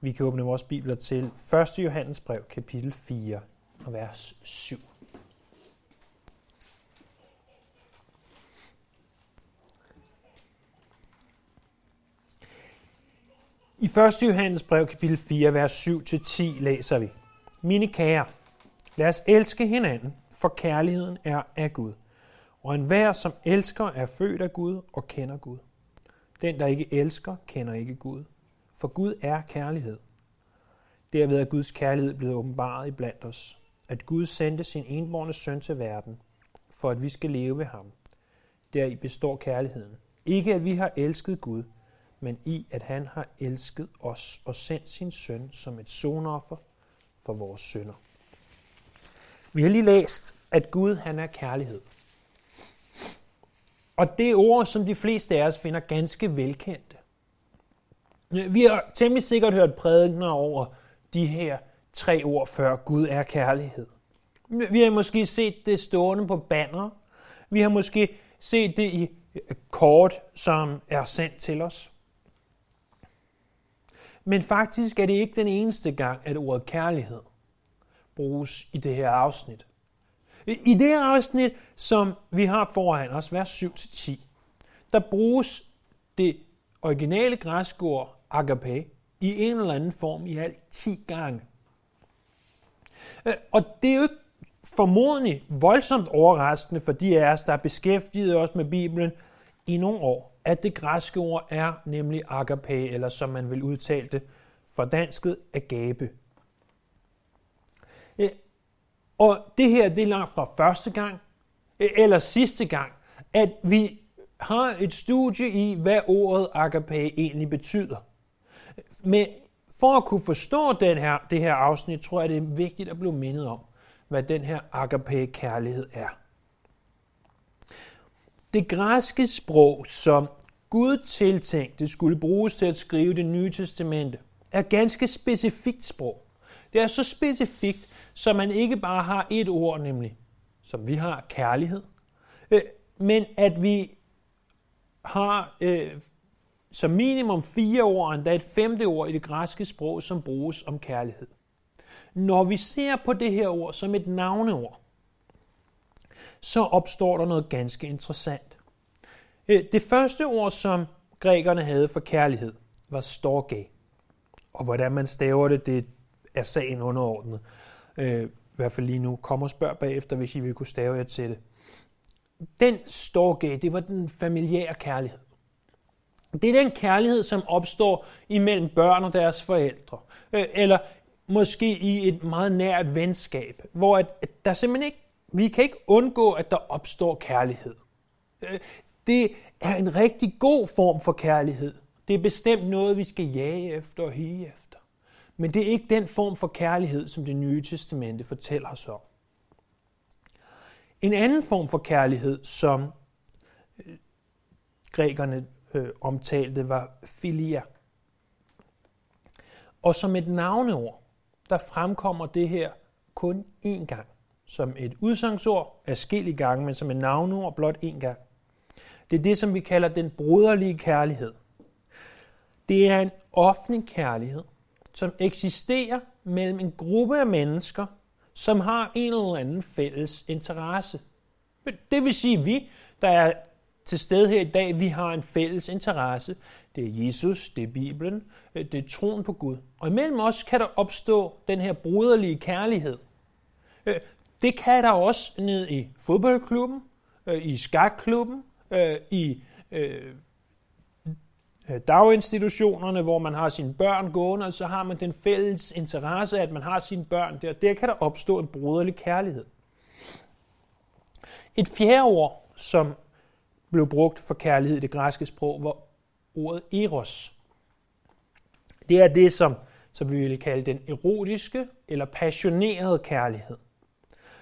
Vi kan åbne vores bibler til 1. Johannes brev, kapitel 4, og vers 7. I 1. Johannes brev, kapitel 4, vers 7-10 læser vi. Mine kære, lad os elske hinanden, for kærligheden er af Gud. Og enhver, som elsker, er født af Gud og kender Gud. Den, der ikke elsker, kender ikke Gud. For Gud er kærlighed. Derved er Guds kærlighed blevet åbenbaret i blandt os. At Gud sendte sin enborne søn til verden, for at vi skal leve ved ham. Deri består kærligheden. Ikke at vi har elsket Gud, men i at han har elsket os og sendt sin søn som et sonoffer for vores sønder. Vi har lige læst, at Gud han er kærlighed. Og det ord, som de fleste af os finder ganske velkendt, vi har temmelig sikkert hørt prædikener over de her tre ord før. Gud er kærlighed. Vi har måske set det stående på banner. Vi har måske set det i øh, kort, som er sendt til os. Men faktisk er det ikke den eneste gang, at ordet kærlighed bruges i det her afsnit. I det her afsnit, som vi har foran os, vers 7-10, der bruges det originale græske ord agape i en eller anden form i alt 10 gange. Øh, og det er jo ikke formodentlig voldsomt overraskende for de af os, der er beskæftiget os med Bibelen i nogle år, at det græske ord er nemlig agape, eller som man vil udtale det, fordansket agape. Øh, og det her, det er langt fra første gang, øh, eller sidste gang, at vi har et studie i, hvad ordet agape egentlig betyder. Men for at kunne forstå den her, det her afsnit, tror jeg, det er vigtigt at blive mindet om, hvad den her agape-kærlighed er. Det græske sprog, som Gud tiltænkte skulle bruges til at skrive det nye testamente, er ganske specifikt sprog. Det er så specifikt, så man ikke bare har et ord, nemlig som vi har kærlighed, øh, men at vi har øh, som minimum fire ord, endda et femte ord i det græske sprog, som bruges om kærlighed. Når vi ser på det her ord som et navneord, så opstår der noget ganske interessant. Øh, det første ord, som grækerne havde for kærlighed, var storge. Og hvordan man staver det, det er sagen underordnet. Øh, I hvert fald lige nu. Kom og spørg bagefter, hvis I vil kunne stave jer til det. Den storge, det var den familiære kærlighed. Det er den kærlighed, som opstår imellem børn og deres forældre. Øh, eller måske i et meget nært venskab, hvor at, der simpelthen ikke, vi kan ikke undgå, at der opstår kærlighed. Øh, det er en rigtig god form for kærlighed. Det er bestemt noget, vi skal jage efter og hige efter. Men det er ikke den form for kærlighed, som det nye testamente fortæller os om. En anden form for kærlighed, som øh, grækerne øh, omtalte, var filia. Og som et navneord, der fremkommer det her kun én gang. Som et udsangsord i gange, men som et navneord blot én gang. Det er det, som vi kalder den broderlige kærlighed. Det er en offentlig kærlighed, som eksisterer mellem en gruppe af mennesker, som har en eller anden fælles interesse. Det vil sige, at vi, der er til stede her i dag, vi har en fælles interesse. Det er Jesus, det er Bibelen, øh, det er troen på Gud. Og imellem os kan der opstå den her broderlige kærlighed. Øh, det kan der også ned i fodboldklubben, øh, i skakklubben, i daginstitutionerne, hvor man har sine børn gående, og så har man den fælles interesse, at man har sine børn der. Der kan der opstå en broderlig kærlighed. Et fjerde ord, som blev brugt for kærlighed i det græske sprog, hvor ordet eros. Det er det, som, som vi vil kalde den erotiske eller passionerede kærlighed.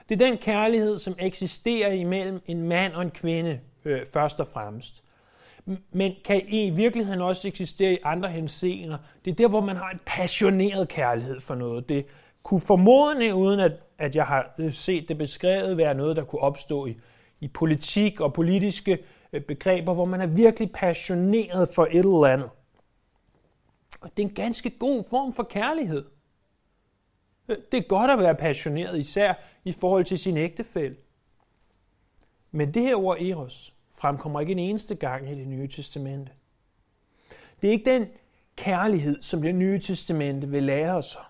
Det er den kærlighed, som eksisterer imellem en mand og en kvinde, øh, først og fremmest men kan i virkeligheden også eksistere i andre henseender. Det er der, hvor man har en passioneret kærlighed for noget. Det kunne formodentlig, uden at, at jeg har øh, set det beskrevet, være noget, der kunne opstå i, i politik og politiske øh, Øh, begreber, hvor man er virkelig passioneret for et eller andet. Og det er en ganske god form for kærlighed. Øh, det er godt at være passioneret, især i forhold til sin ægtefælle. Men det her ord eros fremkommer ikke en eneste gang i det nye testamente. Det er ikke den kærlighed, som det nye testamente vil lære os om.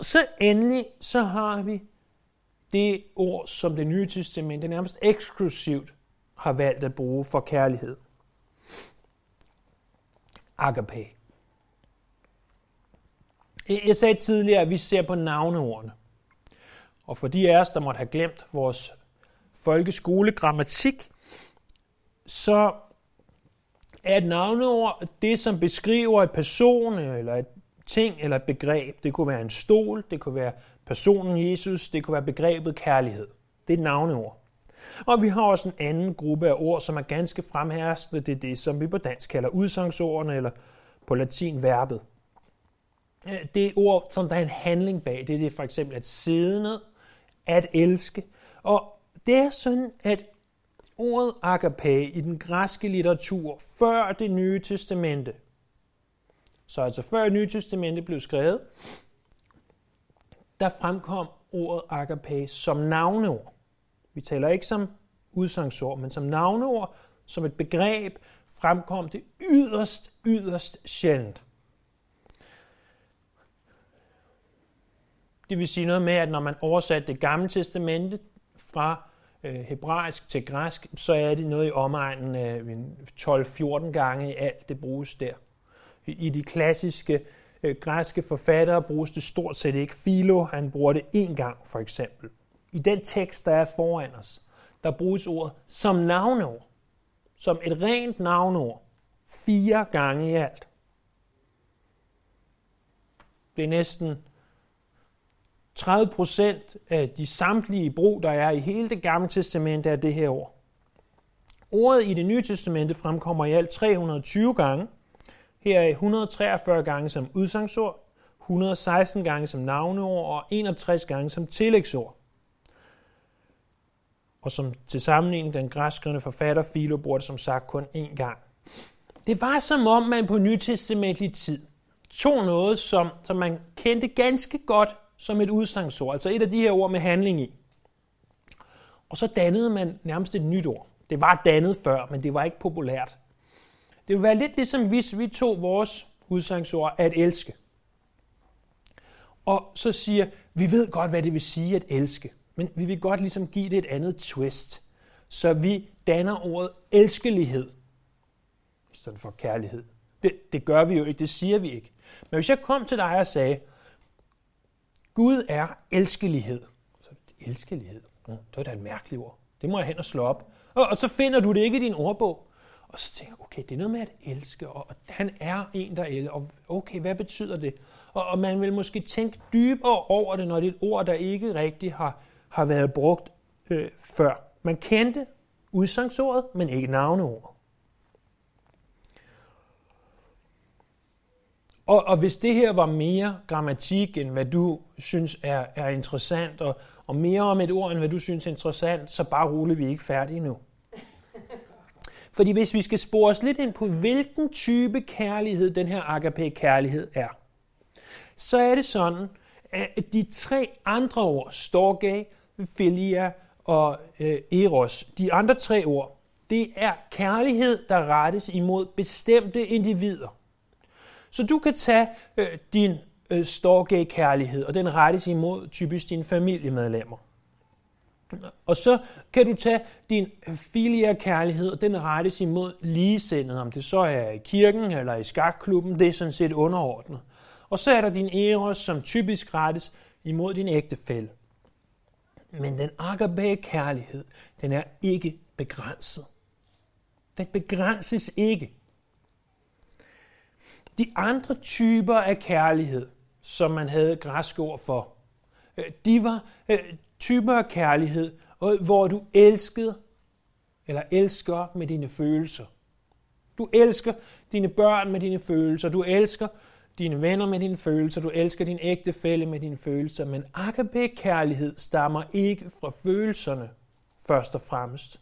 Så endelig så har vi det ord, som det nye testamente nærmest eksklusivt har valgt at bruge for kærlighed. Agape. Jeg sagde tidligere, at vi ser på navneordene. Og for de af os, der måtte have glemt vores folkeskolegrammatik, så er et navneord det, som beskriver et person, eller et ting, eller et begreb. Det kunne være en stol, det kunne være personen Jesus, det kunne være begrebet kærlighed. Det er et navneord. Og vi har også en anden gruppe af ord, som er ganske fremherskende. Det er det, som vi på dansk kalder udsangsordene, eller på latin verbet. Øh, det er ord, som der er en handling bag. Det er det for eksempel at sidde ned, at elske. Og det er sådan, at ordet agape i den græske litteratur før det nye testamente, så altså før det nye testamente blev skrevet, der fremkom ordet agape som navneord. Vi taler ikke som udsangsord, men som navneord, som et begreb, fremkom det yderst, yderst sjældent. Det vil sige noget med, at når man oversatte det gamle testamente fra øh, hebraisk til græsk, så er det noget i omegnen af øh, 12-14 gange alt det bruges der. I de klassiske øh, græske forfattere bruges det stort set ikke. Philo, han bruger det én gang for eksempel. I den tekst, der er foran os, der bruges ordet som navneord. Som et rent navneord. Fire gange i alt. Det er næsten 30 procent af de samtlige brug, der er i hele det gamle testamente, er det her ord. Ordet i det nye testamente fremkommer i alt 320 gange. Her er 143 gange som udsangsord, 116 gange som navneord og 61 gange som tillægsord. Og som til sammenligning den græskrivende forfatter Philo bruger det som sagt kun én gang. Det var som om man på nytestamentlig tid tog noget, som, som man kendte ganske godt som et udsangsord, altså et af de her ord med handling i. Og så dannede man nærmest et nyt ord. Det var dannet før, men det var ikke populært. Det ville være lidt ligesom hvis vi tog vores udsangsord at elske. Og så siger, vi ved godt, hvad det vil sige at elske, men vi vil godt ligesom give det et andet twist. Så vi danner ordet elskelighed, i stedet for kærlighed. Det, det gør vi jo ikke, det siger vi ikke. Men hvis jeg kom til dig og sagde, Gud er elskelighed. Så elskelighed, det var da et mærkeligt ord. Det må jeg hen og slå op. Og, og så finder du det ikke i din ordbog. Og så tænker jeg, okay, det er noget med at elske, og, og han er en, der elsker. Og okay, hvad betyder det? Og, og man vil måske tænke dybere over det, når det er et ord, der ikke rigtig har, har været brugt øh, før. Man kendte udsagsordet, men ikke navneordet. Og, og hvis det her var mere grammatik, end hvad du synes er, er interessant, og, og mere om et ord, end hvad du synes er interessant, så bare rolig, vi er ikke færdige nu. Fordi hvis vi skal spore os lidt ind på, hvilken type kærlighed den her agape-kærlighed er, så er det sådan, at de tre andre ord, storge, filia og øh, eros, de andre tre ord, det er kærlighed, der rettes imod bestemte individer. Så du kan tage øh, din øh, storge-kærlighed, og den rettes imod typisk dine familiemedlemmer. Og så kan du tage din øh, filia-kærlighed, og den rettes imod ligesindede, om det så er i kirken eller i skakklubben, det er sådan set underordnet. Og så er der din eros, som typisk rettes imod din ægtefælle. Men den agape-kærlighed, den er ikke begrænset. Den begrænses ikke. De andre typer af kærlighed, som man havde græsk ord for, øh, de var øh, typer af kærlighed, hvor du elskede eller elsker med dine følelser. Du elsker dine børn med dine følelser, du elsker dine venner med dine følelser, du elsker din ægtefælle med dine følelser, men agape-kærlighed stammer ikke fra følelserne først og fremmest.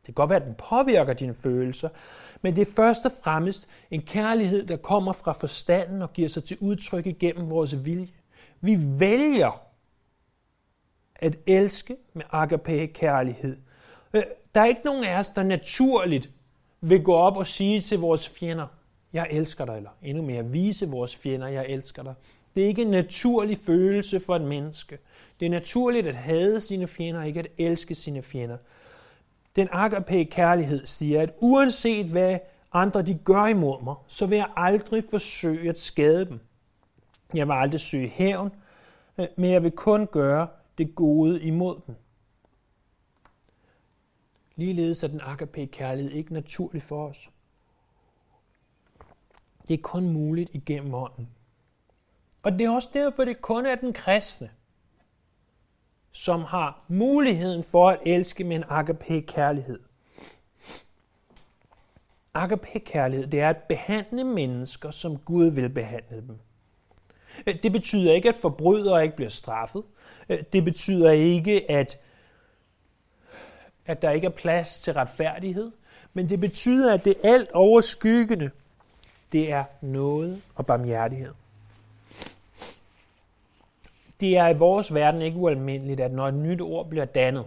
Det kan godt være, at den påvirker dine følelser, men det er først og fremmest en kærlighed, der kommer fra forstanden og giver sig til udtryk igennem vores vilje. Vi vælger at elske med agape-kærlighed. Øh, der er ikke nogen af os, der naturligt vil gå op og sige til vores fjender, jeg elsker dig, eller endnu mere vise vores fjender, jeg elsker dig. Det er ikke en naturlig følelse for et menneske. Det er naturligt at hade sine fjender, ikke at elske sine fjender. Den agape kærlighed siger, at uanset hvad andre de gør imod mig, så vil jeg aldrig forsøge at skade dem. Jeg vil aldrig søge hævn, øh, men jeg vil kun gøre det gode imod dem. Ligeledes er den agape kærlighed ikke naturlig for os. Det er kun muligt igennem ånden. Og det er også derfor, det kun er den kristne, som har muligheden for at elske med en agape-kærlighed. Agape-kærlighed, det er at behandle mennesker, som Gud vil behandle dem. Det betyder ikke, at forbrydere ikke bliver straffet. Det betyder ikke, at, at der ikke er plads til retfærdighed. Men det betyder, at det alt overskyggende, det er noget og barmhjertighed det er i vores verden ikke ualmindeligt, at når et nyt ord bliver dannet,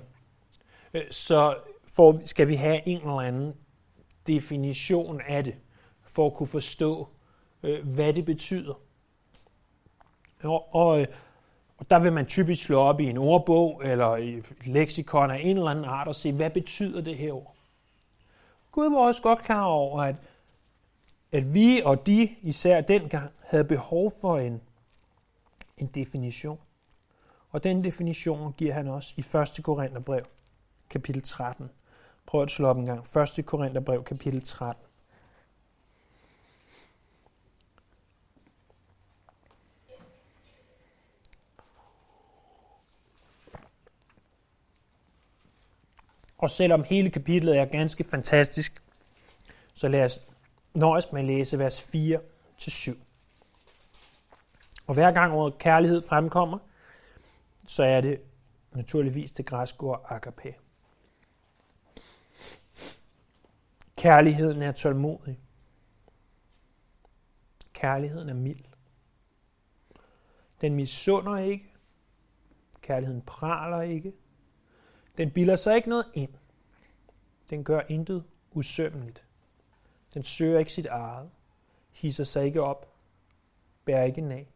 øh, så får, skal vi have en eller anden definition af det, for at kunne forstå, øh, hvad det betyder. Og, og, øh, og der vil man typisk slå op i en ordbog eller i et leksikon af en eller anden art og se, hvad betyder det her ord. Gud var også godt klar over, at, at vi og de især dengang havde behov for en en definition. Og den definition giver han også i 1. Korintherbrev, kapitel 13. Prøv at slå op en gang. 1. Korintherbrev, kapitel 13. Og selvom hele kapitlet er ganske fantastisk, så lad os nøjes med at læse vers 4 til 7. Og hver gang ordet kærlighed fremkommer, så er det naturligvis det græske ord agape. Kærligheden er tålmodig. Kærligheden er mild. Den misunder ikke. Kærligheden praler ikke. Den bilder sig ikke noget ind. Den gør intet usømmeligt. Den søger ikke sit eget. Hisser sig ikke op. Bærer ikke nag.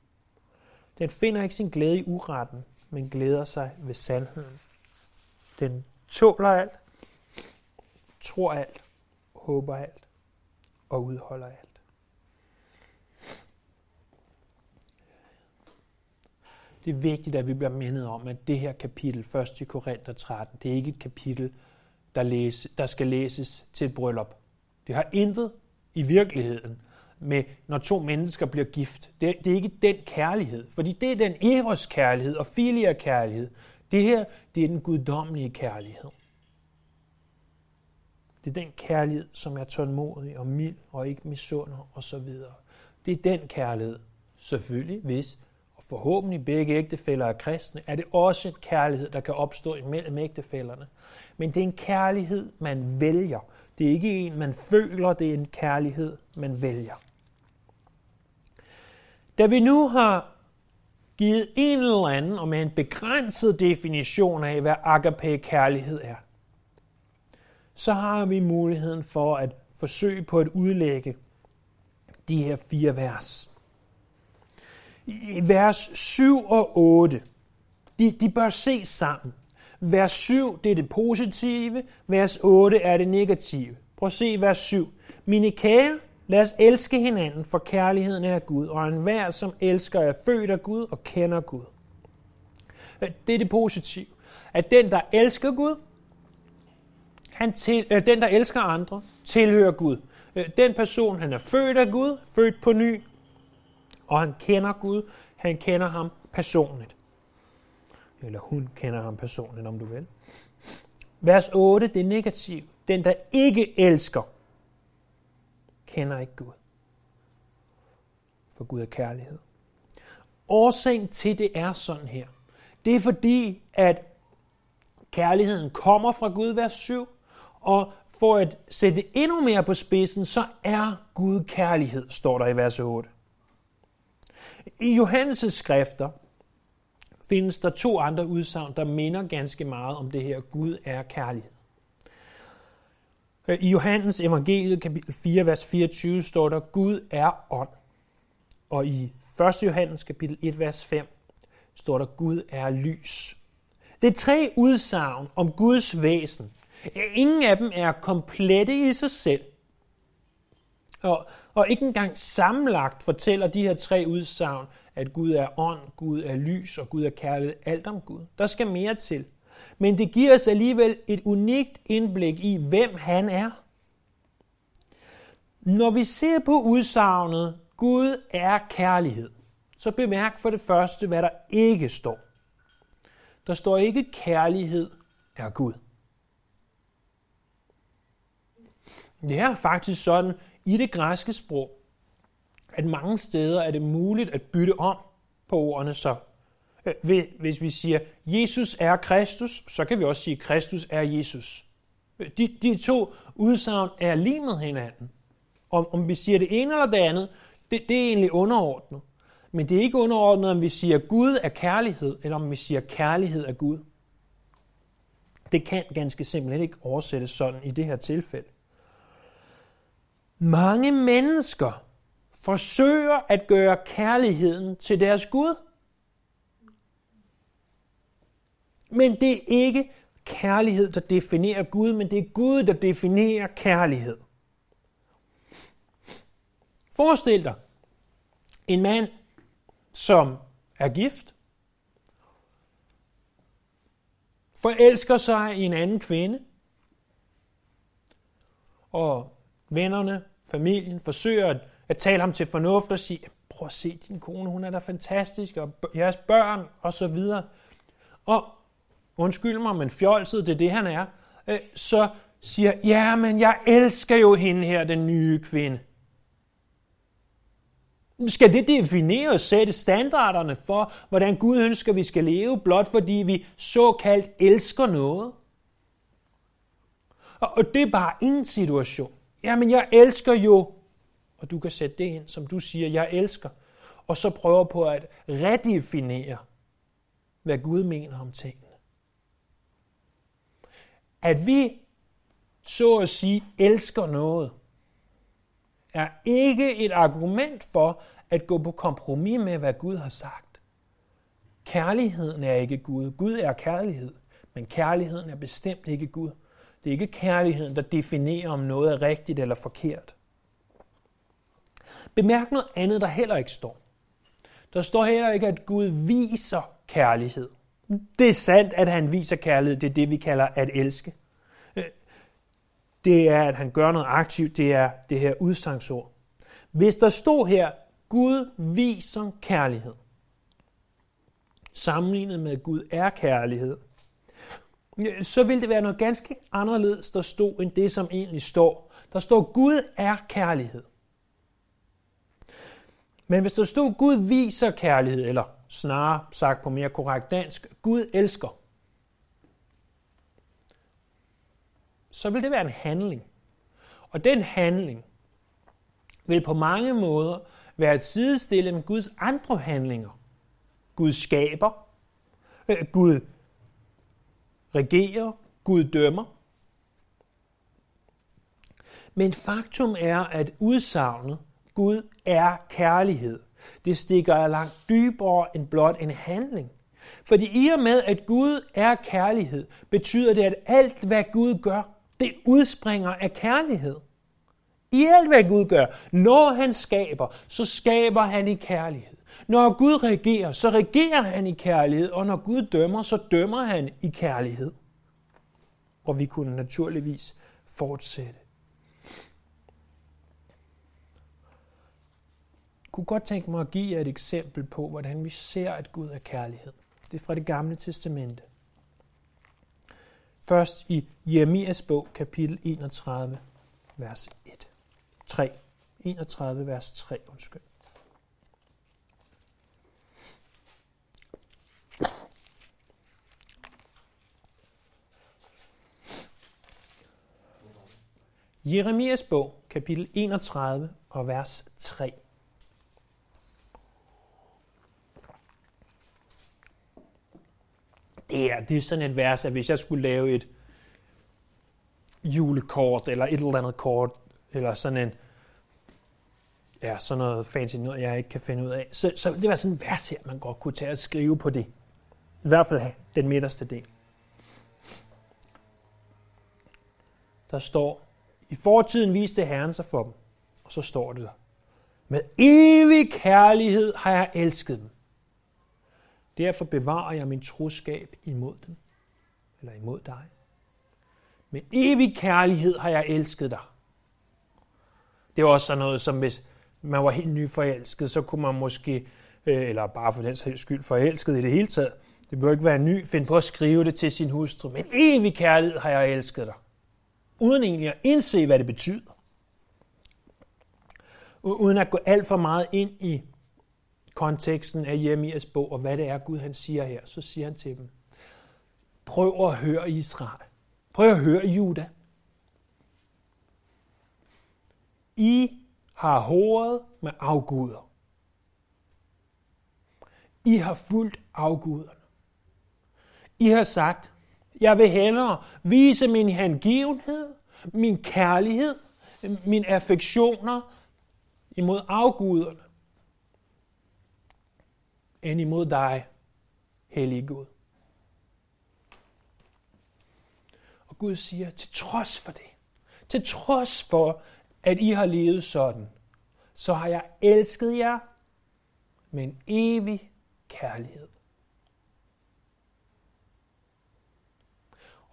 Den finder ikke sin glæde i uretten, men glæder sig ved sandheden. Den tåler alt, tror alt, håber alt og udholder alt. Det er vigtigt, at vi bliver mindet om, at det her kapitel, 1. Korinther 13, det er ikke et kapitel, der, læse, der skal læses til et bryllup. Det har intet i virkeligheden med, når to mennesker bliver gift. Det, det er ikke den kærlighed, fordi det er den eros kærlighed og filia kærlighed. Det her, det er den guddommelige kærlighed. Det er den kærlighed, som er tålmodig og mild og ikke misunder osv. Det er den kærlighed, selvfølgelig, hvis og forhåbentlig begge ægtefæller er kristne, er det også en kærlighed, der kan opstå imellem ægtefællerne. Men det er en kærlighed, man vælger. Det er ikke en, man føler, det er en kærlighed, man vælger. Da vi nu har givet en eller anden og med en begrænset definition af, hvad agape-kærlighed er, så har vi muligheden for at forsøge på at udlægge de her fire vers. I vers 7 og 8, de, de bør ses sammen. Vers 7, det er det positive. Vers 8 er det negative. Prøv at se vers 7. Mine kære, Lad os elske hinanden, for kærligheden er Gud, og enhver, som elsker, er født af Gud og kender Gud. Øh, det er det positive. At den, der elsker Gud, han til, øh, den, der elsker andre, tilhører Gud. Øh, den person, han er født af Gud, født på ny, og han kender Gud, han kender ham personligt. Eller hun kender ham personligt, om du vil. Vers 8, det er negativt. Den, der ikke elsker, kender ikke Gud. For Gud er kærlighed. Årsagen til det er sådan her. Det er fordi, at kærligheden kommer fra Gud, vers 7, Og for at sætte det endnu mere på spidsen, så er Gud kærlighed, står der i vers 8. I Johannes' skrifter findes der to andre udsagn, der minder ganske meget om det her. Gud er kærlighed. Øh, I Johannes evangeliet kapitel 4, vers 24 står der, Gud er ånd. Og i 1. Johannes kapitel 1, vers 5 står der, Gud er lys. Det er tre udsagn om Guds væsen. Ingen af dem er komplette i sig selv. Og, og ikke engang sammenlagt fortæller de her tre udsagn, at Gud er ånd, Gud er lys og Gud er kærlighed. Alt om Gud. Der skal mere til. Men det giver os alligevel et unikt indblik i, hvem han er. Når vi ser på udsagnet, Gud er kærlighed, så bemærk for det første, hvad der ikke står. Der står ikke, kærlighed er Gud. Det er faktisk sådan i det græske sprog, at mange steder er det muligt at bytte om på ordene så. Øh, hvis vi siger, Jesus er Kristus, så kan vi også sige, Kristus er Jesus. Øh, de, de to udsagn er lige med hinanden. Om, om vi siger det ene eller det andet, det, det er egentlig underordnet. Men det er ikke underordnet, om vi siger, Gud er kærlighed, eller om vi siger, kærlighed er Gud. Det kan ganske simpelthen ikke oversættes sådan i det her tilfælde. Mange mennesker forsøger at gøre kærligheden til deres Gud. Men det er ikke kærlighed, der definerer Gud, men det er Gud, der definerer kærlighed. Forestil dig en mand, som er gift, forelsker sig i en anden kvinde, og vennerne, familien forsøger at, at tale ham til fornuft og sige, prøv at se din kone, hun er da fantastisk, og jeres børn, og så videre. Og undskyld mig, men fjolset, det er det, han er, øh, så siger, ja, men jeg elsker jo hende her, den nye kvinde. Skal det definere og sætte standarderne for, hvordan Gud ønsker, vi skal leve, blot fordi vi såkaldt elsker noget? Og det er bare en situation. Jamen, jeg elsker jo, og du kan sætte det ind, som du siger, jeg elsker, og så prøver på at redefinere, hvad Gud mener om tingene. At vi, så at sige, elsker noget, er ikke et argument for at gå på kompromis med, hvad Gud har sagt. Kærligheden er ikke Gud. Gud er kærlighed, men kærligheden er bestemt ikke Gud. Det er ikke kærligheden, der definerer, om noget er rigtigt eller forkert. Bemærk noget andet, der heller ikke står. Der står heller ikke, at Gud viser kærlighed. Det er sandt, at han viser kærlighed. Det er det, vi kalder at elske. Øh, det er, at han gør noget aktivt. Det er det her udsangsord. Hvis der stod her, Gud viser kærlighed, sammenlignet med, at Gud er kærlighed, så vil det være noget ganske anderledes, der stod, end det, som egentlig står. Der står, Gud er kærlighed. Men hvis der stod, Gud viser kærlighed, eller snarere sagt på mere korrekt dansk, Gud elsker, så vil det være en handling. Og den handling vil på mange måder være at sidestille med Guds andre handlinger. Øh, Gud skaber, Gud regerer, Gud dømmer. Men faktum er, at udsagnet, Gud er kærlighed, det stikker langt dybere end blot en handling. Fordi i og med, at Gud er kærlighed, betyder det, at alt, hvad Gud gør, det udspringer af kærlighed. I alt, hvad Gud gør, når han skaber, så skaber han i kærlighed. Når Gud regerer, så regerer han i kærlighed, og når Gud dømmer, så dømmer han i kærlighed. Og vi kunne naturligvis fortsætte. Jeg kunne godt tænke mig at give jer et eksempel på, hvordan vi ser, at Gud er kærlighed. Det er fra det gamle testamente. Først i Jeremias bog, kapitel 31, vers 1. 3. 31, vers 3, undskyld. Jeremias bog, kapitel 31 og vers 3. Det er, det er sådan et vers, at hvis jeg skulle lave et julekort, eller et eller andet kort, eller sådan en, ja, sådan noget fancy noget, jeg ikke kan finde ud af, så, så det var sådan et vers her, man godt kunne tage og skrive på det. I hvert fald den midterste del. Der står, i fortiden viste Herren sig for dem, og så står det der, med evig kærlighed har jeg elsket dem. Derfor bevarer jeg min troskab imod dem, eller imod dig. Med evig kærlighed har jeg elsket dig. Det er også sådan noget, som hvis man var helt nyforelsket, så kunne man måske, øh, eller bare for den sags skyld forelsket i det hele taget, det bør ikke være ny, finde på at skrive det til sin hustru. Men evig kærlighed har jeg elsket dig. Uden egentlig at indse, hvad det betyder. Uden at gå alt for meget ind i konteksten af Jeremias bog, og hvad det er, Gud han siger her, så siger han til dem, prøv at høre Israel. Prøv at høre Juda. I har håret med afguder. I har fulgt afguderne. I har sagt, jeg vil hellere vise min hengivenhed, min kærlighed, min affektioner imod afguderne, end imod dig, hellige Gud. Og Gud siger, til trods for det, til trods for, at I har levet sådan, så har jeg elsket jer med en evig kærlighed.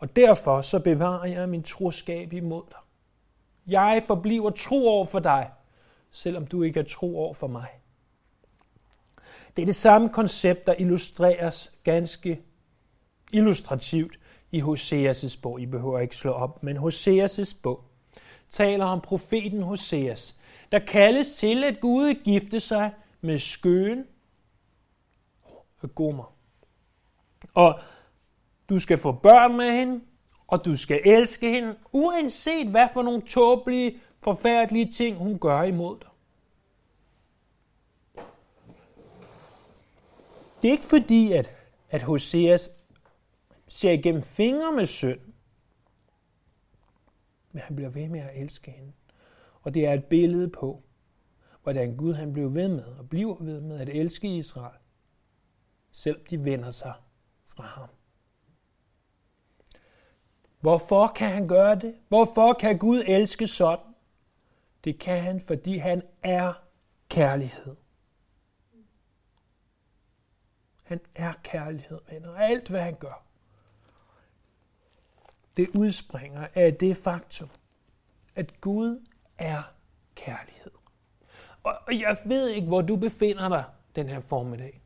Og derfor så bevarer jeg min troskab imod dig. Jeg forbliver tro over for dig, selvom du ikke er tro over for mig. Det er det samme koncept, der illustreres ganske illustrativt i Hoseas' bog. I behøver ikke slå op, men Hoseas' bog taler om profeten Hoseas, der kaldes til, at Gud gifte sig med skøen Gomer. Og du skal få børn med hende, og du skal elske hende, uanset hvad for nogle tåbelige, forfærdelige ting hun gør imod dig. Det er ikke fordi, at, at Hoseas ser igennem fingre med synd, men han bliver ved med at elske hende. Og det er et billede på, hvordan Gud han blev ved med og bliver ved med at elske Israel, selv de vender sig fra ham. Hvorfor kan han gøre det? Hvorfor kan Gud elske sådan? Det kan han, fordi han er kærlighed. Han er kærlighed, venner. Alt, hvad han gør, det udspringer af det faktum, at Gud er kærlighed. Og jeg ved ikke, hvor du befinder dig den her formiddag.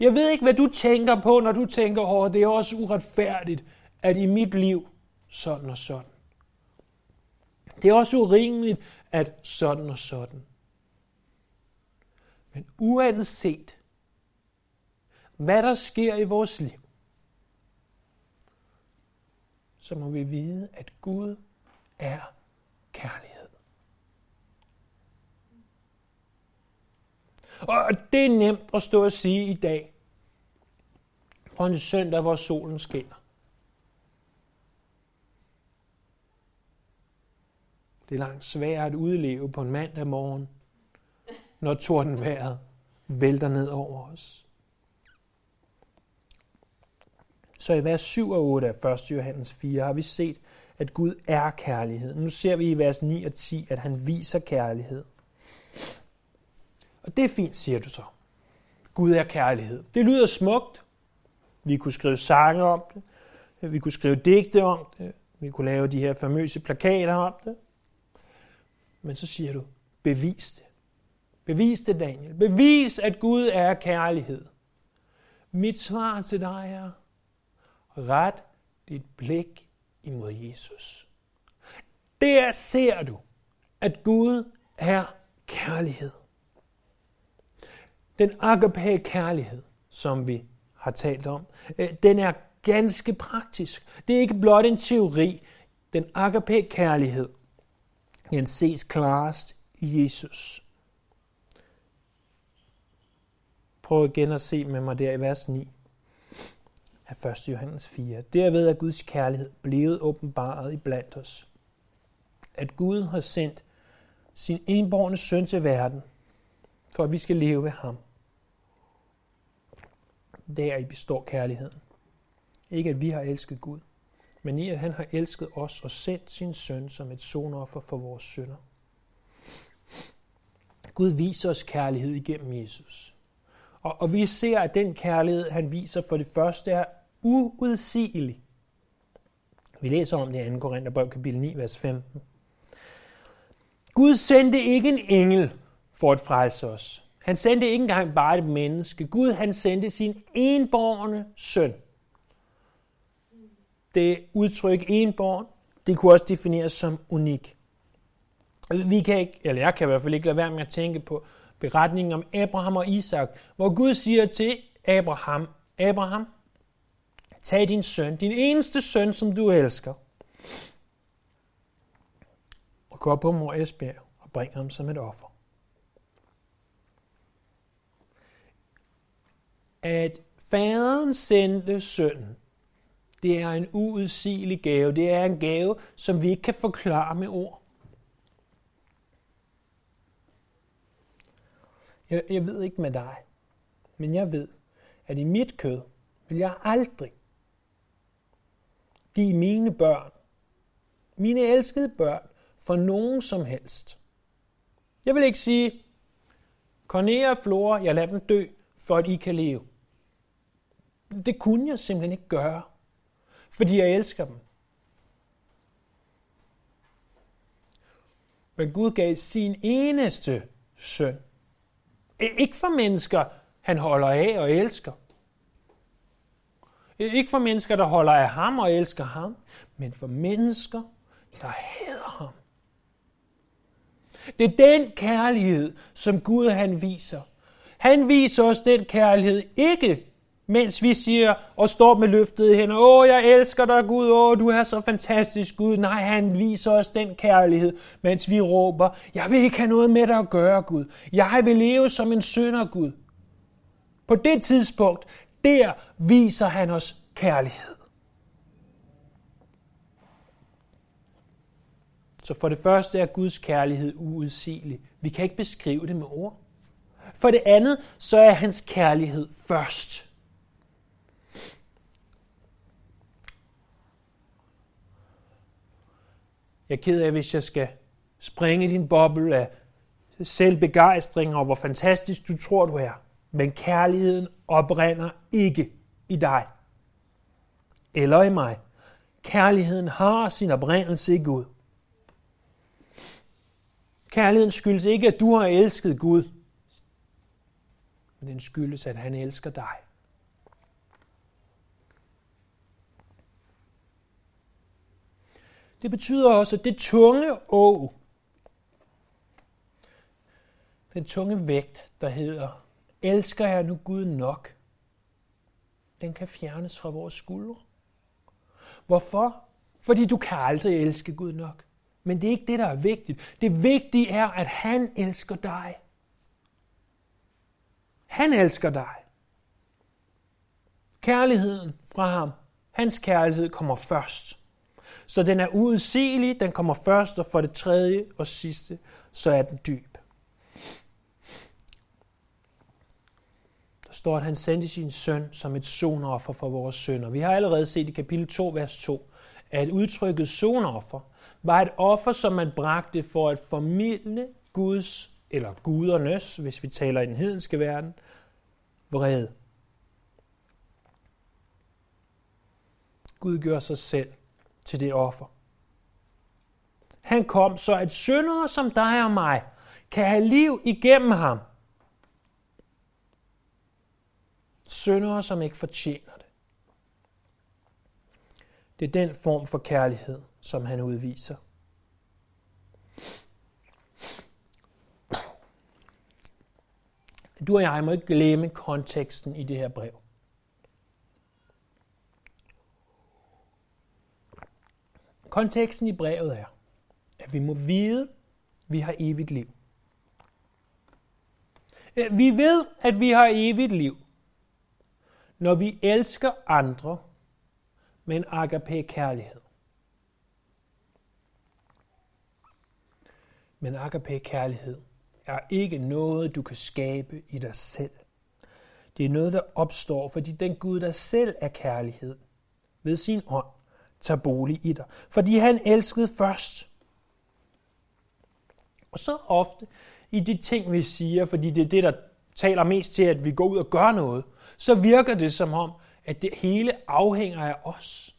Jeg ved ikke, hvad du tænker på, når du tænker, at det er også uretfærdigt, at i mit liv sådan og sådan. Det er også urimeligt, at sådan og sådan. Men uanset, hvad der sker i vores liv, så må vi vide, at Gud er kærlighed. Og det er nemt at stå og sige i dag, på en søndag, hvor solen skinner. Det er langt sværere at udleve på en mandag morgen, når tordenværet vælter ned over os. Så i vers 7 og 8 af 1. Johannes 4 har vi set, at Gud er kærlighed. Nu ser vi i vers 9 og 10, at han viser kærlighed. Og det er fint, siger du så. Gud er kærlighed. Det lyder smukt. Vi kunne skrive sange om det. Vi kunne skrive digte om det. Vi kunne lave de her famøse plakater om det. Men så siger du, bevis det. Bevis det, Daniel. Bevis, at Gud er kærlighed. Mit svar til dig er, ret dit blik imod Jesus. Der ser du, at Gud er kærlighed. Den agape kærlighed, som vi har talt om, øh, den er ganske praktisk. Det er ikke blot en teori. Den agape kærlighed den ses klarest i Jesus. Prøv igen at se med mig der i vers 9 af 1. Johannes 4. Derved er Guds kærlighed blevet åbenbaret i blandt os. At Gud har sendt sin enborgne søn til verden, for at vi skal leve ved ham. Der i består kærligheden. Ikke at vi har elsket Gud, men i at han har elsket os og sendt sin søn som et sonoffer for vores synder. Gud viser os kærlighed igennem Jesus. Og, og vi ser, at den kærlighed, han viser for det første, er uudsigelig. Vi læser om det i 2. Korintherbrev kapitel 9, vers 15. Gud sendte ikke en engel for at frelse os. Han sendte ikke engang bare et menneske. Gud han sendte sin enborgne søn. Det udtryk enborn, det kunne også defineres som unik. Vi kan ikke, eller jeg kan i hvert fald ikke lade være med at tænke på beretningen om Abraham og Isak, hvor Gud siger til Abraham, Abraham, tag din søn, din eneste søn, som du elsker, og gå op på mor Esbjerg og bring ham som et offer. At faderen sendte sønnen, det er en uudsigelig gave. Det er en gave, som vi ikke kan forklare med ord. Jeg, jeg ved ikke med dig, men jeg ved, at i mit kød vil jeg aldrig give mine børn, mine elskede børn, for nogen som helst. Jeg vil ikke sige, Cornelia og Flora, jeg lader dem dø, for at I kan leve. Det kunne jeg simpelthen ikke gøre, fordi jeg elsker dem. Men Gud gav sin eneste søn ikke for mennesker, han holder af og elsker. Ikke for mennesker, der holder af ham og elsker ham, men for mennesker, der hader ham. Det er den kærlighed, som Gud han viser. Han viser os den kærlighed ikke mens vi siger og står med løftede hænder, åh, jeg elsker dig Gud, åh, du er så fantastisk Gud. Nej, han viser os den kærlighed, mens vi råber, jeg vil ikke have noget med dig at gøre Gud. Jeg vil leve som en sønder Gud. På det tidspunkt, der viser han os kærlighed. Så for det første er Guds kærlighed uudsigelig. Vi kan ikke beskrive det med ord. For det andet, så er hans kærlighed først. Jeg er ked af, hvis jeg skal springe din boble af selvbegejstring og hvor fantastisk du tror, du er. Men kærligheden oprinder ikke i dig eller i mig. Kærligheden har sin oprindelse i Gud. Kærligheden skyldes ikke, at du har elsket Gud, men den skyldes, at han elsker dig. Det betyder også, at det tunge å, den tunge vægt, der hedder, elsker jeg nu Gud nok, den kan fjernes fra vores skuldre. Hvorfor? Fordi du kan aldrig elske Gud nok. Men det er ikke det, der er vigtigt. Det vigtige er, at han elsker dig. Han elsker dig. Kærligheden fra ham, hans kærlighed kommer først. Så den er uudsigelig, den kommer først, og for det tredje og sidste, så er den dyb. Der står, at han sendte sin søn som et sonoffer for vores sønder. Vi har allerede set i kapitel 2, vers 2, at udtrykket sonoffer var et offer, som man bragte for at formidle Guds, eller gudernes, hvis vi taler i den hedenske verden, vrede. Gud gør sig selv til det offer. Han kom så, at syndere som dig og mig kan have liv igennem ham. Syndere, som ikke fortjener det. Det er den form for kærlighed, som han udviser. Du og jeg må ikke glemme konteksten i det her brev. Konteksten i brevet er, at vi må vide, at vi har evigt liv. Øh, vi ved, at vi har evigt liv, når vi elsker andre med en agape kærlighed. Men agape kærlighed er ikke noget, du kan skabe i dig selv. Det er noget, der opstår, fordi den Gud, der selv er kærlighed, ved sin ånd, tager bolig i dig. Fordi han elskede først. Og så ofte i de ting, vi siger, fordi det er det, der taler mest til, at vi går ud og gør noget, så virker det som om, at det hele afhænger af os.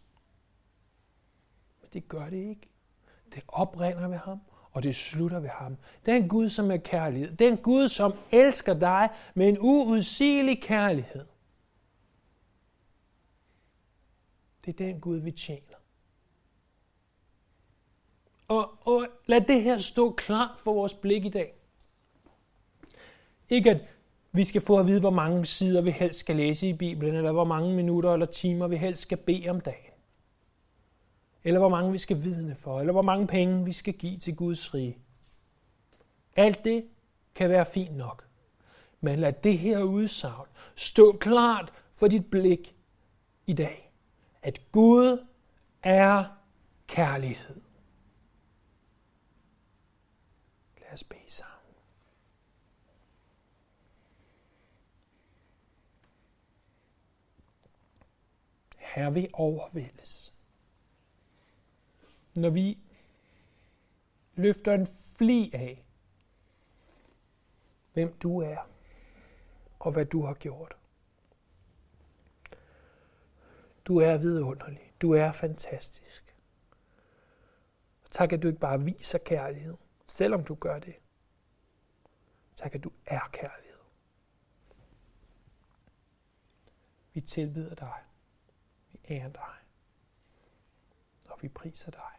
Men det gør det ikke. Det oprinder ved ham, og det slutter ved ham. Den Gud, som er kærlighed. Den Gud, som elsker dig med en uudsigelig kærlighed. Det er den Gud, vi tjener. Og, og lad det her stå klart for vores blik i dag. Ikke at vi skal få at vide, hvor mange sider vi helst skal læse i Bibelen, eller hvor mange minutter eller timer vi helst skal bede om dagen. Eller hvor mange vi skal vidne for, eller hvor mange penge vi skal give til Guds rige. Alt det kan være fint nok. Men lad det her udsagn stå klart for dit blik i dag. At Gud er kærlighed. Lad os bede sammen. Herre, vi overvældes. Når vi løfter en fli af, hvem du er og hvad du har gjort. Du er vidunderlig. Du er fantastisk. Tak, at du ikke bare viser kærlighed, selvom du gør det. Tak, at du er kærlighed. Vi tilbyder dig. Vi ærer dig. Og vi priser dig.